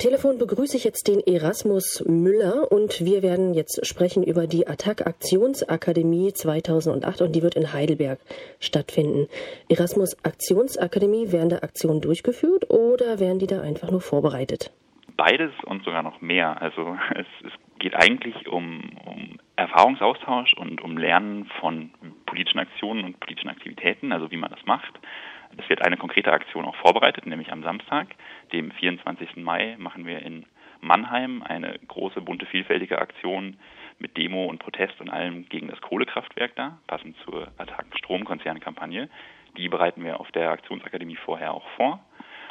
Telefon begrüße ich jetzt den Erasmus Müller und wir werden jetzt sprechen über die Attac Aktionsakademie 2008 und die wird in Heidelberg stattfinden. Erasmus Aktionsakademie, werden da Aktionen durchgeführt oder werden die da einfach nur vorbereitet? Beides und sogar noch mehr. Also es, es geht eigentlich um, um Erfahrungsaustausch und um Lernen von politischen Aktionen und politischen Aktivitäten, also wie man das macht. Es wird eine konkrete Aktion auch vorbereitet, nämlich am Samstag, dem 24. Mai, machen wir in Mannheim eine große, bunte, vielfältige Aktion mit Demo und Protest und allem gegen das Kohlekraftwerk da, passend zur Attacken-Stromkonzernkampagne. Die bereiten wir auf der Aktionsakademie vorher auch vor.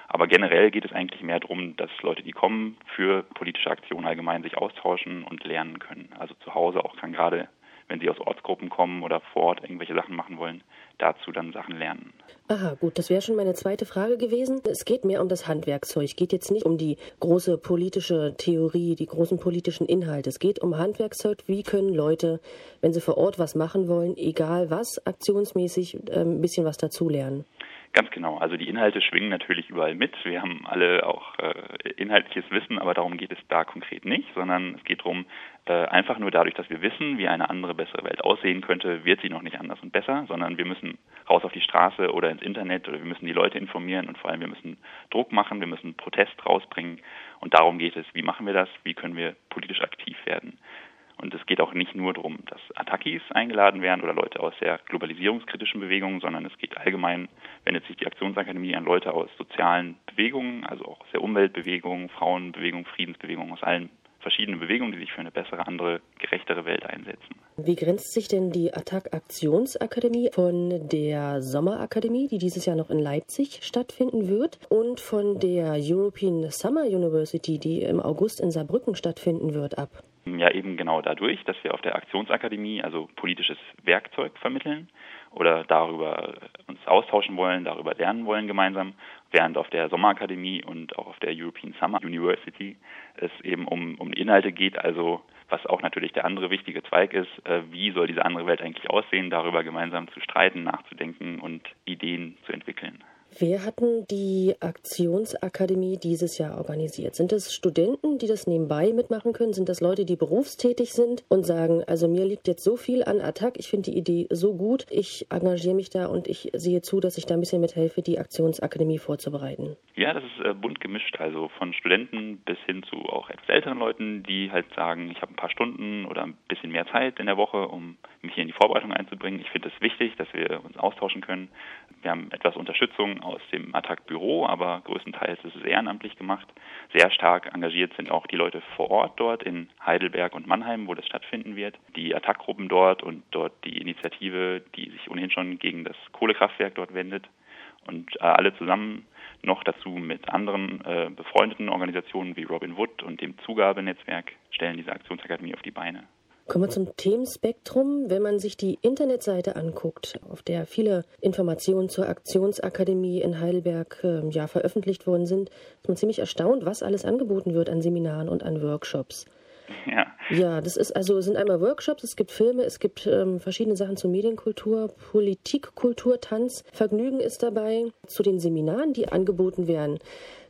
Aber generell geht es eigentlich mehr darum, dass Leute, die kommen, für politische Aktionen allgemein sich austauschen und lernen können. Also zu Hause auch kann gerade wenn sie aus Ortsgruppen kommen oder vor Ort irgendwelche Sachen machen wollen, dazu dann Sachen lernen. Aha, gut, das wäre schon meine zweite Frage gewesen. Es geht mehr um das Handwerkzeug. Es geht jetzt nicht um die große politische Theorie, die großen politischen Inhalte. Es geht um Handwerkzeug. Wie können Leute, wenn sie vor Ort was machen wollen, egal was, aktionsmäßig ähm, ein bisschen was dazulernen? Ganz genau. Also die Inhalte schwingen natürlich überall mit. Wir haben alle auch äh, inhaltliches Wissen, aber darum geht es da konkret nicht, sondern es geht darum, äh, einfach nur dadurch, dass wir wissen, wie eine andere, bessere Welt aussehen könnte, wird sie noch nicht anders und besser, sondern wir müssen raus auf die Straße oder ins Internet oder wir müssen die Leute informieren und vor allem wir müssen Druck machen, wir müssen Protest rausbringen. Und darum geht es. Wie machen wir das? Wie können wir politisch aktiv werden? Und es geht auch nicht nur darum, dass Attackis eingeladen werden oder Leute aus sehr globalisierungskritischen Bewegungen, sondern es geht allgemein, wendet sich die Aktionsakademie an Leute aus sozialen Bewegungen, also auch aus der Umweltbewegung, Frauenbewegung, Friedensbewegung, aus allen verschiedenen Bewegungen, die sich für eine bessere, andere, gerechtere Welt einsetzen. Wie grenzt sich denn die Attack Aktionsakademie von der Sommerakademie, die dieses Jahr noch in Leipzig stattfinden wird, und von der European Summer University, die im August in Saarbrücken stattfinden wird, ab? Ja, eben genau dadurch, dass wir auf der Aktionsakademie also politisches Werkzeug vermitteln oder darüber uns austauschen wollen, darüber lernen wollen gemeinsam, während auf der Sommerakademie und auch auf der European Summer University es eben um, um Inhalte geht, also was auch natürlich der andere wichtige Zweig ist, äh, wie soll diese andere Welt eigentlich aussehen, darüber gemeinsam zu streiten, nachzudenken und Ideen zu entwickeln. Wer hatten die Aktionsakademie dieses Jahr organisiert? Sind das Studenten, die das nebenbei mitmachen können? Sind das Leute, die berufstätig sind und sagen, also mir liegt jetzt so viel an Attack, ich finde die Idee so gut, ich engagiere mich da und ich sehe zu, dass ich da ein bisschen mithelfe, die Aktionsakademie vorzubereiten? Ja, das ist äh, bunt gemischt, also von Studenten bis hin zu auch etwas älteren Leuten, die halt sagen, ich habe ein paar Stunden oder ein bisschen mehr Zeit in der Woche, um mich hier in die Vorbereitung einzubringen. Ich finde es wichtig, dass wir uns austauschen können. Wir haben etwas Unterstützung aus dem Attac-Büro, aber größtenteils ist es ehrenamtlich gemacht. Sehr stark engagiert sind auch die Leute vor Ort dort in Heidelberg und Mannheim, wo das stattfinden wird. Die Attac-Gruppen dort und dort die Initiative, die sich ohnehin schon gegen das Kohlekraftwerk dort wendet. Und äh, alle zusammen noch dazu mit anderen äh, befreundeten Organisationen wie Robin Wood und dem Zugabenetzwerk stellen diese Aktionsakademie auf die Beine. Kommen wir zum Themenspektrum. Wenn man sich die Internetseite anguckt, auf der viele Informationen zur Aktionsakademie in Heidelberg äh, ja, veröffentlicht worden sind, ist man ziemlich erstaunt, was alles angeboten wird an Seminaren und an Workshops. Ja. Ja, das ist also es sind einmal Workshops, es gibt Filme, es gibt ähm, verschiedene Sachen zur Medienkultur, Politik, Kultur, Tanz, Vergnügen ist dabei. Zu den Seminaren, die angeboten werden,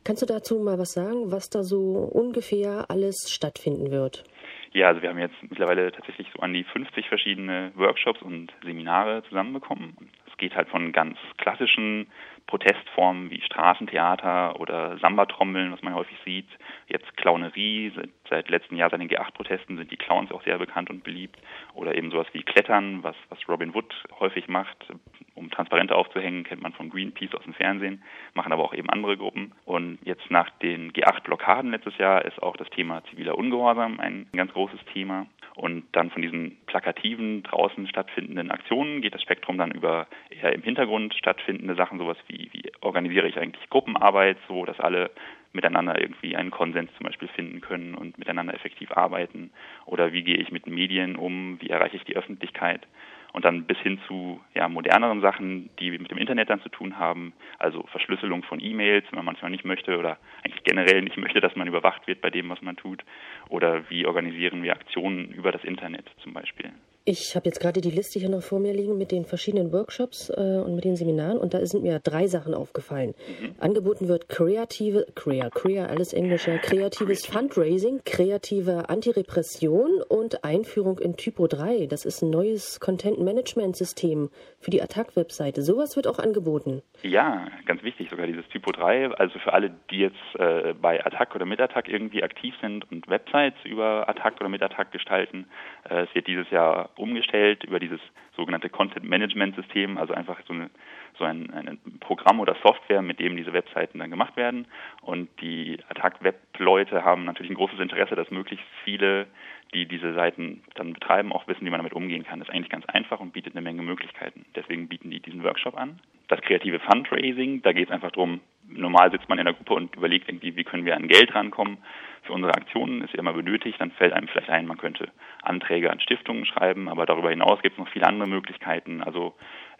kannst du dazu mal was sagen, was da so ungefähr alles stattfinden wird? Ja, also wir haben jetzt mittlerweile tatsächlich so an die 50 verschiedene Workshops und Seminare zusammenbekommen. Es geht halt von ganz klassischen Protestformen wie Straßentheater oder Samba-Trommeln, was man häufig sieht. Jetzt Clownerie, seit, seit letztem Jahr seit den G8-Protesten sind die Clowns auch sehr bekannt und beliebt. Oder eben sowas wie Klettern, was, was Robin Wood häufig macht, um Transparente aufzuhängen, kennt man von Greenpeace aus dem Fernsehen, machen aber auch eben andere Gruppen. Und jetzt nach den G8-Blockaden letztes Jahr ist auch das Thema ziviler Ungehorsam ein ganz großes Thema. Und dann von diesen plakativen, draußen stattfindenden Aktionen geht das Spektrum dann über eher im Hintergrund stattfindende Sachen, sowas wie, wie organisiere ich eigentlich Gruppenarbeit, so dass alle miteinander irgendwie einen Konsens zum Beispiel finden können und miteinander effektiv arbeiten. Oder wie gehe ich mit Medien um, wie erreiche ich die Öffentlichkeit und dann bis hin zu ja, moderneren Sachen, die mit dem Internet dann zu tun haben, also Verschlüsselung von E-Mails, wenn man manchmal nicht möchte oder eigentlich generell nicht möchte, dass man überwacht wird bei dem, was man tut, oder wie organisieren wir Aktionen über das Internet zum Beispiel. Ich habe jetzt gerade die Liste hier noch vor mir liegen mit den verschiedenen Workshops äh, und mit den Seminaren und da sind mir drei Sachen aufgefallen. Mhm. Angeboten wird kreative, Crea, Crea, alles Englische, kreatives Fundraising, kreative Antirepression und Einführung in Typo 3. Das ist ein neues Content-Management-System für die Attack-Webseite. Sowas wird auch angeboten. Ja, ganz wichtig sogar dieses Typo 3. Also für alle, die jetzt äh, bei Attack oder mit Attack irgendwie aktiv sind und Websites über Attack oder mit Attack gestalten. Äh, es wird dieses Jahr umgestellt über dieses sogenannte Content Management System, also einfach so, eine, so ein, ein, Programm oder Software, mit dem diese Webseiten dann gemacht werden. Und die Attack-Web-Leute haben natürlich ein großes Interesse, dass möglichst viele, die diese Seiten dann betreiben, auch wissen, wie man damit umgehen kann. Das ist eigentlich ganz einfach und bietet eine Menge Möglichkeiten. Deswegen bieten die diesen Workshop an. Das kreative Fundraising, da geht es einfach darum, normal sitzt man in der Gruppe und überlegt irgendwie, wie können wir an Geld rankommen für unsere Aktionen, ist ja immer benötigt, dann fällt einem vielleicht ein, man könnte Anträge an Stiftungen schreiben, aber darüber hinaus gibt es noch viele andere Möglichkeiten, also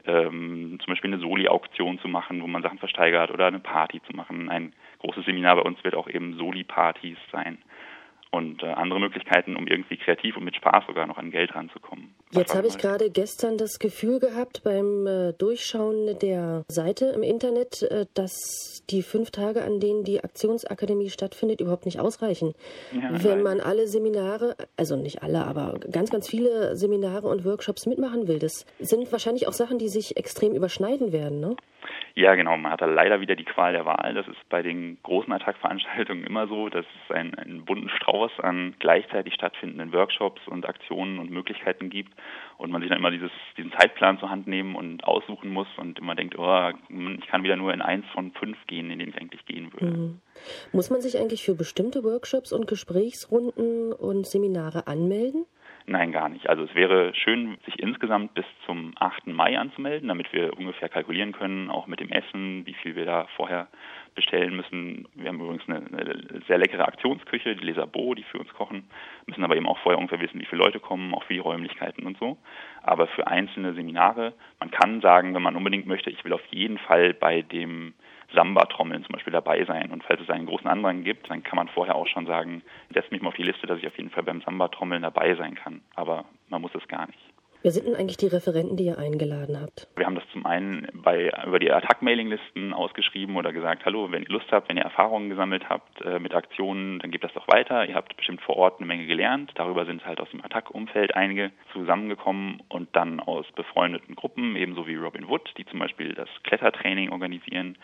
ähm, zum Beispiel eine Soli-Auktion zu machen, wo man Sachen versteigert oder eine Party zu machen. Ein großes Seminar bei uns wird auch eben Soli-Partys sein und äh, andere Möglichkeiten, um irgendwie kreativ und mit Spaß sogar noch an Geld ranzukommen. Jetzt habe ich gerade gestern das Gefühl gehabt beim äh, Durchschauen der Seite im Internet, äh, dass die fünf Tage, an denen die Aktionsakademie stattfindet, überhaupt nicht ausreichen. Ja, Wenn man alle Seminare, also nicht alle, aber ganz, ganz viele Seminare und Workshops mitmachen will, das sind wahrscheinlich auch Sachen, die sich extrem überschneiden werden, ne? Ja, genau. Man hat da leider wieder die Qual der Wahl. Das ist bei den großen Attack-Veranstaltungen immer so, dass es einen, einen bunten Strauß an gleichzeitig stattfindenden Workshops und Aktionen und Möglichkeiten gibt und man sich dann immer dieses, diesen Zeitplan zur Hand nehmen und aussuchen muss und immer denkt, oh, ich kann wieder nur in eins von fünf gehen, in denen ich eigentlich gehen würde. Mhm. Muss man sich eigentlich für bestimmte Workshops und Gesprächsrunden und Seminare anmelden? Nein, gar nicht. Also es wäre schön, sich insgesamt bis zum 8. Mai anzumelden, damit wir ungefähr kalkulieren können, auch mit dem Essen, wie viel wir da vorher bestellen müssen. Wir haben übrigens eine, eine sehr leckere Aktionsküche, die Lesabo, die für uns kochen, müssen aber eben auch vorher ungefähr wissen, wie viele Leute kommen, auch für die Räumlichkeiten und so. Aber für einzelne Seminare, man kann sagen, wenn man unbedingt möchte, ich will auf jeden Fall bei dem Samba-Trommeln zum Beispiel dabei sein. Und falls es einen großen Andrang gibt, dann kann man vorher auch schon sagen, setzt mich mal auf die Liste, dass ich auf jeden Fall beim Samba-Trommeln dabei sein kann. Aber man muss es gar nicht. Wer sind denn eigentlich die Referenten, die ihr eingeladen habt? Wir haben das zum einen bei, über die Attack-Mailing-Listen ausgeschrieben oder gesagt, hallo, wenn ihr Lust habt, wenn ihr Erfahrungen gesammelt habt äh, mit Aktionen, dann gebt das doch weiter. Ihr habt bestimmt vor Ort eine Menge gelernt. Darüber sind halt aus dem Attack-Umfeld einige zusammengekommen und dann aus befreundeten Gruppen, ebenso wie Robin Wood, die zum Beispiel das Klettertraining organisieren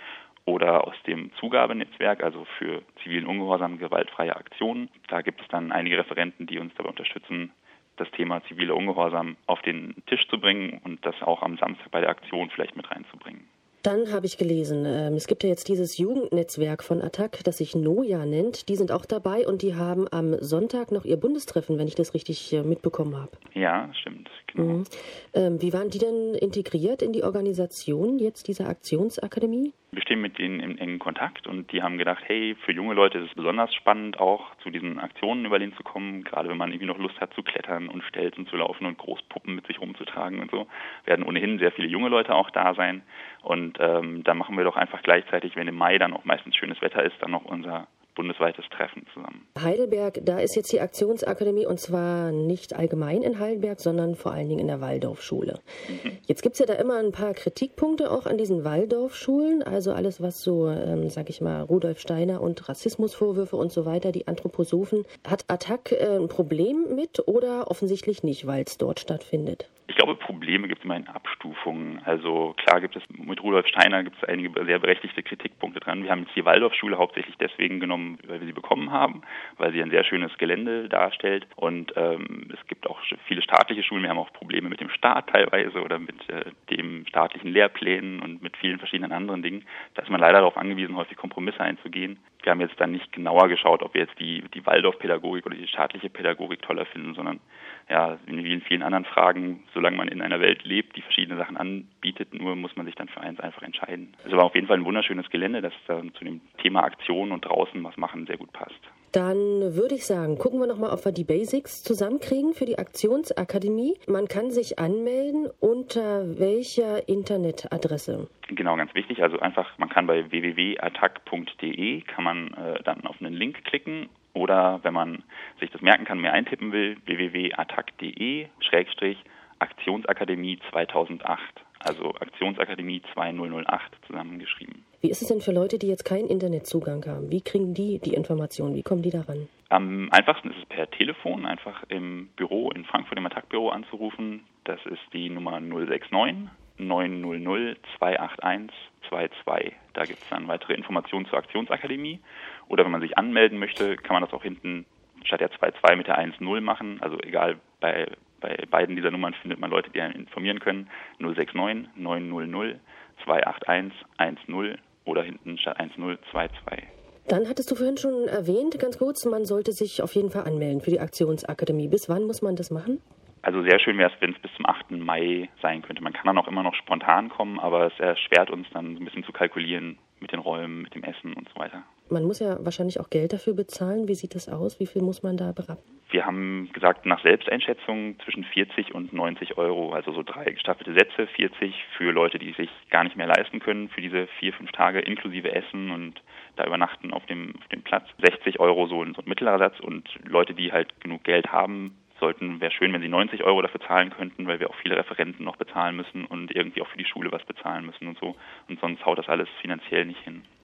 oder aus dem Zugabenetzwerk, also für zivilen Ungehorsam gewaltfreie Aktionen. Da gibt es dann einige Referenten, die uns dabei unterstützen, das Thema ziviler Ungehorsam auf den Tisch zu bringen und das auch am Samstag bei der Aktion vielleicht mit reinzubringen. Dann habe ich gelesen, ähm, es gibt ja jetzt dieses Jugendnetzwerk von Attac, das sich Noja nennt. Die sind auch dabei und die haben am Sonntag noch ihr Bundestreffen, wenn ich das richtig äh, mitbekommen habe. Ja, stimmt. Genau. Mhm. Ähm, wie waren die denn integriert in die Organisation jetzt dieser Aktionsakademie? Wir stehen mit denen in engen Kontakt und die haben gedacht, hey, für junge Leute ist es besonders spannend, auch zu diesen Aktionen über den zu kommen, gerade wenn man irgendwie noch Lust hat zu klettern und Stelzen zu laufen und Großpuppen mit sich rumzutragen und so. Werden ohnehin sehr viele junge Leute auch da sein und ähm, da machen wir doch einfach gleichzeitig, wenn im Mai dann auch meistens schönes Wetter ist, dann noch unser bundesweites Treffen zusammen. Heidelberg, da ist jetzt die Aktionsakademie und zwar nicht allgemein in Heidelberg, sondern vor allen Dingen in der Waldorfschule. Mhm. Jetzt gibt es ja da immer ein paar Kritikpunkte auch an diesen Waldorfschulen, also alles, was so, ähm, sag ich mal, Rudolf Steiner und Rassismusvorwürfe und so weiter, die Anthroposophen. Hat Attac äh, ein Problem mit oder offensichtlich nicht, weil es dort stattfindet? Ich glaube, Probleme gibt es immer in Abstufungen. Also klar gibt es mit Rudolf Steiner gibt es einige sehr berechtigte Kritikpunkte dran. Wir haben jetzt die Waldorfschule hauptsächlich deswegen genommen, weil wir sie bekommen haben, weil sie ein sehr schönes Gelände darstellt. Und ähm, es gibt auch viele staatliche Schulen. Wir haben auch Probleme mit dem Staat teilweise oder mit äh, dem staatlichen Lehrplänen und mit vielen verschiedenen anderen Dingen. Da ist man leider darauf angewiesen, häufig Kompromisse einzugehen. Wir haben jetzt dann nicht genauer geschaut, ob wir jetzt die, die Waldorfpädagogik oder die staatliche Pädagogik toller finden, sondern ja, wie in vielen anderen Fragen, solange man in einer Welt lebt, die verschiedene Sachen anbietet, nur muss man sich dann für eins einfach entscheiden. Es war auf jeden Fall ein wunderschönes Gelände, das zu dem Thema Aktion und draußen was machen sehr gut passt. Dann würde ich sagen, gucken wir nochmal, ob wir die Basics zusammenkriegen für die Aktionsakademie. Man kann sich anmelden unter welcher Internetadresse? Genau, ganz wichtig. Also einfach, man kann bei www.attack.de kann man äh, dann auf einen Link klicken Oder wenn man sich das merken kann, mehr eintippen will, www.attac.de Aktionsakademie 2008. Also Aktionsakademie 2008 zusammengeschrieben. Wie ist es denn für Leute, die jetzt keinen Internetzugang haben? Wie kriegen die die Informationen? Wie kommen die daran? Am einfachsten ist es per Telefon, einfach im Büro in Frankfurt im Attac-Büro anzurufen. Das ist die Nummer 069 900 281 22. Da gibt es dann weitere Informationen zur Aktionsakademie. Oder wenn man sich anmelden möchte, kann man das auch hinten statt der 22 mit der 10 machen. Also egal, bei, bei beiden dieser Nummern findet man Leute, die einen informieren können. 069 900 281 10 oder hinten statt 1022. Dann hattest du vorhin schon erwähnt, ganz kurz, man sollte sich auf jeden Fall anmelden für die Aktionsakademie. Bis wann muss man das machen? Also sehr schön wäre es, wenn es bis zum 8. Mai sein könnte. Man kann dann auch immer noch spontan kommen, aber es erschwert uns dann ein bisschen zu kalkulieren mit den Räumen, mit dem Essen und so weiter. Man muss ja wahrscheinlich auch Geld dafür bezahlen. Wie sieht das aus? Wie viel muss man da berappen? Wir haben gesagt, nach Selbsteinschätzung zwischen 40 und 90 Euro, also so drei gestaffelte Sätze, 40 für Leute, die sich gar nicht mehr leisten können, für diese vier, fünf Tage inklusive Essen und da übernachten auf dem, auf dem Platz. 60 Euro so ein, so ein mittlerer Satz und Leute, die halt genug Geld haben, sollten, wäre schön, wenn sie 90 Euro dafür zahlen könnten, weil wir auch viele Referenten noch bezahlen müssen und irgendwie auch für die Schule was bezahlen müssen und so. Und sonst haut das alles finanziell nicht hin.